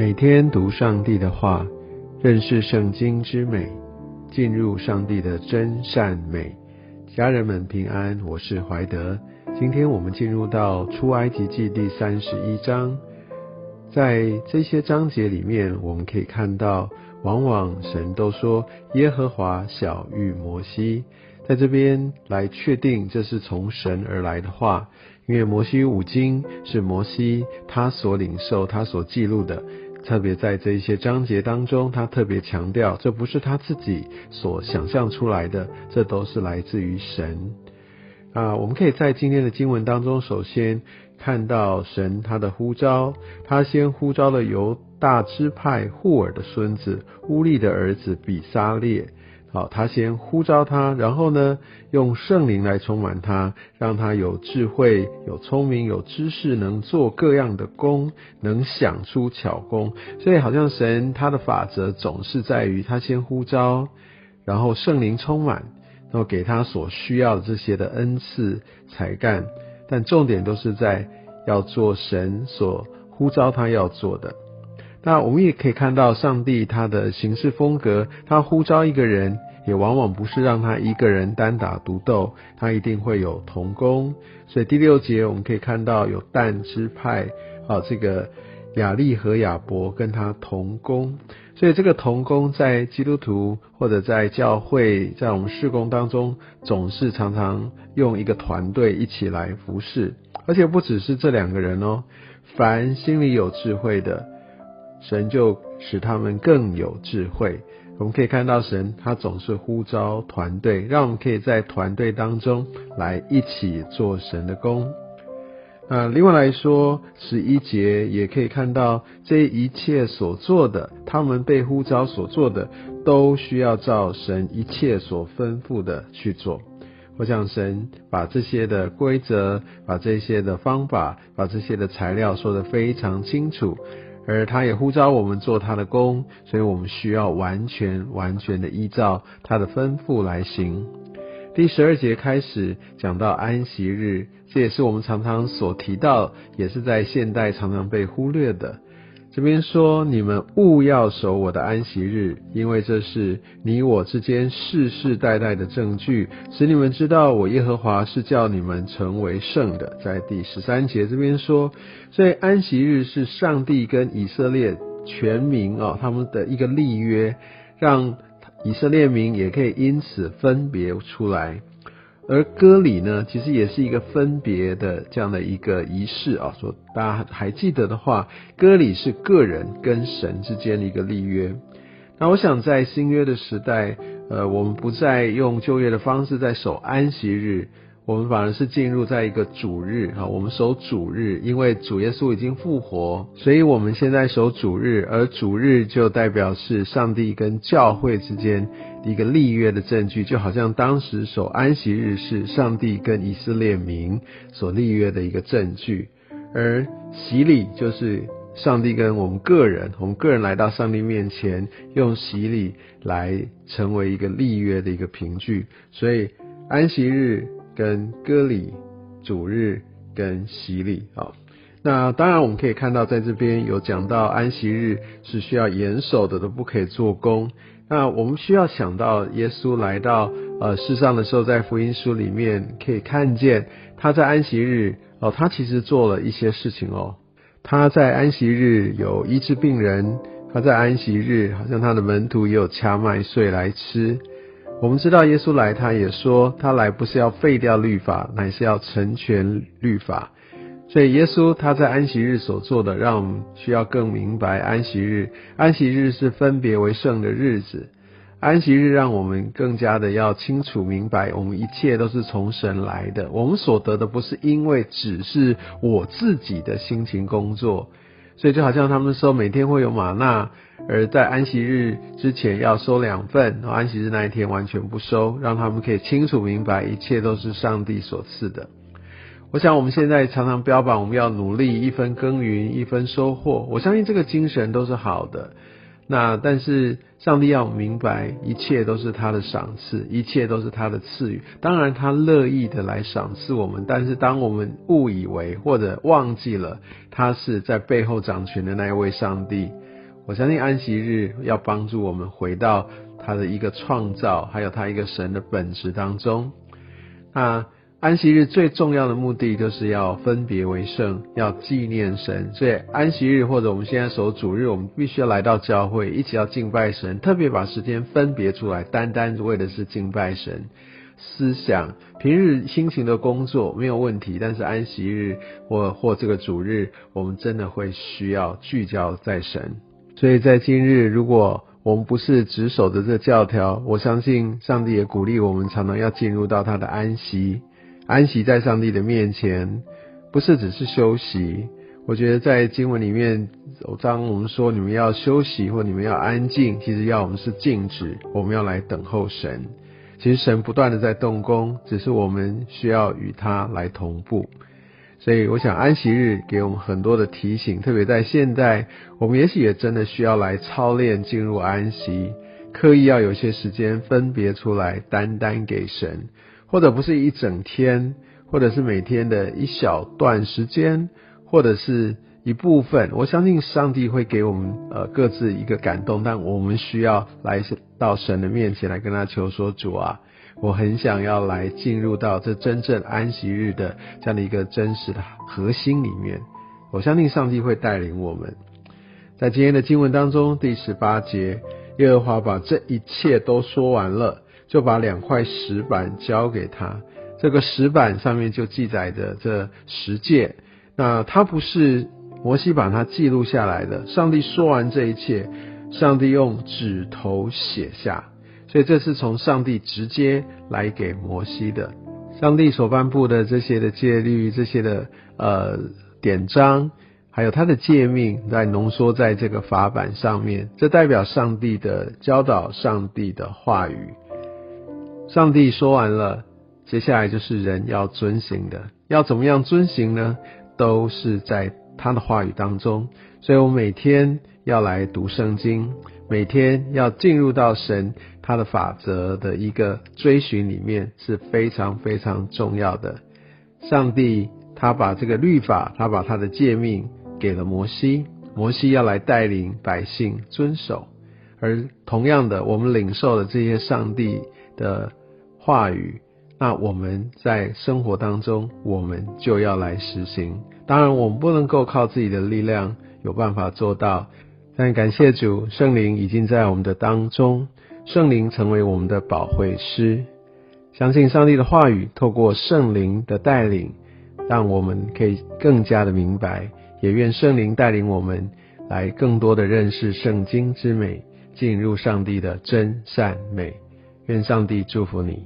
每天读上帝的话，认识圣经之美，进入上帝的真善美。家人们平安，我是怀德。今天我们进入到出埃及记第三十一章，在这些章节里面，我们可以看到，往往神都说耶和华小谕摩西，在这边来确定这是从神而来的话，因为摩西五经是摩西他所领受、他所记录的。特别在这一些章节当中，他特别强调，这不是他自己所想象出来的，这都是来自于神。啊，我们可以在今天的经文当中，首先看到神他的呼召，他先呼召了犹大支派户尔的孙子乌利的儿子比撒列。好，他先呼召他，然后呢，用圣灵来充满他，让他有智慧、有聪明、有知识，能做各样的工，能想出巧工。所以，好像神他的法则总是在于他先呼召，然后圣灵充满，然后给他所需要的这些的恩赐才干。但重点都是在要做神所呼召他要做的。那我们也可以看到，上帝他的行事风格，他呼召一个人，也往往不是让他一个人单打独斗，他一定会有同工。所以第六节我们可以看到有但支派啊，这个雅利和亚伯跟他同工。所以这个同工在基督徒或者在教会，在我们事工当中，总是常常用一个团队一起来服侍，而且不只是这两个人哦，凡心里有智慧的。神就使他们更有智慧。我们可以看到，神他总是呼召团队，让我们可以在团队当中来一起做神的工。那另外来说，十一节也可以看到，这一切所做的，他们被呼召所做的，都需要照神一切所吩咐的去做。我想神把这些的规则、把这些的方法、把这些的材料说得非常清楚。而他也呼召我们做他的工，所以我们需要完全完全的依照他的吩咐来行。第十二节开始讲到安息日，这也是我们常常所提到，也是在现代常常被忽略的。这边说，你们勿要守我的安息日，因为这是你我之间世世代代的证据，使你们知道我耶和华是叫你们成为圣的。在第十三节这边说，所以安息日是上帝跟以色列全民啊他们的一个立约，让以色列民也可以因此分别出来。而割礼呢，其实也是一个分别的这样的一个仪式啊。说大家还记得的话，割礼是个人跟神之间的一个立约。那我想在新约的时代，呃，我们不再用旧约的方式在守安息日。我们反而是进入在一个主日啊，我们守主日，因为主耶稣已经复活，所以我们现在守主日，而主日就代表是上帝跟教会之间一个立约的证据，就好像当时守安息日是上帝跟以色列民所立约的一个证据，而洗礼就是上帝跟我们个人，我们个人来到上帝面前，用洗礼来成为一个立约的一个凭据，所以安息日。跟割礼、主日跟洗礼啊，那当然我们可以看到，在这边有讲到安息日是需要严守的，都不可以做工。那我们需要想到耶稣来到呃世上的时候，在福音书里面可以看见他在安息日哦，他其实做了一些事情哦。他在安息日有医治病人，他在安息日好像他的门徒也有掐麦穗来吃。我们知道耶稣来，他也说他来不是要废掉律法，乃是要成全律法。所以耶稣他在安息日所做的，让我们需要更明白安息日。安息日是分别为圣的日子。安息日让我们更加的要清楚明白，我们一切都是从神来的。我们所得的不是因为只是我自己的辛勤工作。所以就好像他们说，每天会有玛纳，而在安息日之前要收两份，安息日那一天完全不收，让他们可以清楚明白，一切都是上帝所赐的。我想我们现在常常标榜我们要努力，一分耕耘一分收获，我相信这个精神都是好的。那但是上帝要明白，一切都是他的赏赐，一切都是他的赐予。当然他乐意的来赏赐我们，但是当我们误以为或者忘记了他是在背后掌权的那一位上帝，我相信安息日要帮助我们回到他的一个创造，还有他一个神的本质当中。那安息日最重要的目的就是要分别为圣，要纪念神。所以安息日或者我们现在守主日，我们必须要来到教会，一起要敬拜神，特别把时间分别出来，单单为的是敬拜神。思想平日辛勤的工作没有问题，但是安息日或或这个主日，我们真的会需要聚焦在神。所以在今日，如果我们不是只守着这教条，我相信上帝也鼓励我们常常要进入到他的安息，安息在上帝的面前，不是只是休息。我觉得在经文里面，当我们说你们要休息或你们要安静，其实要我们是静止，我们要来等候神。其实神不断的在动工，只是我们需要与他来同步。所以我想安息日给我们很多的提醒，特别在现在，我们也许也真的需要来操练进入安息，刻意要有些时间分别出来，单单给神，或者不是一整天，或者是每天的一小段时间，或者是。一部分，我相信上帝会给我们呃各自一个感动，但我们需要来到神的面前来跟他求说主啊，我很想要来进入到这真正安息日的这样的一个真实的核心里面。我相信上帝会带领我们。在今天的经文当中，第十八节，耶和华把这一切都说完了，就把两块石板交给他。这个石板上面就记载着这十诫。那它不是。摩西把它记录下来的。上帝说完这一切，上帝用指头写下，所以这是从上帝直接来给摩西的。上帝所颁布的这些的戒律、这些的呃典章，还有他的诫命，在浓缩在这个法板上面，这代表上帝的教导，上帝的话语。上帝说完了，接下来就是人要遵行的。要怎么样遵行呢？都是在。他的话语当中，所以我每天要来读圣经，每天要进入到神他的法则的一个追寻里面是非常非常重要的。上帝他把这个律法，他把他的诫命给了摩西，摩西要来带领百姓遵守。而同样的，我们领受了这些上帝的话语。那我们在生活当中，我们就要来实行。当然，我们不能够靠自己的力量有办法做到。但感谢主，圣灵已经在我们的当中，圣灵成为我们的保惠师。相信上帝的话语，透过圣灵的带领，让我们可以更加的明白。也愿圣灵带领我们，来更多的认识圣经之美，进入上帝的真善美。愿上帝祝福你。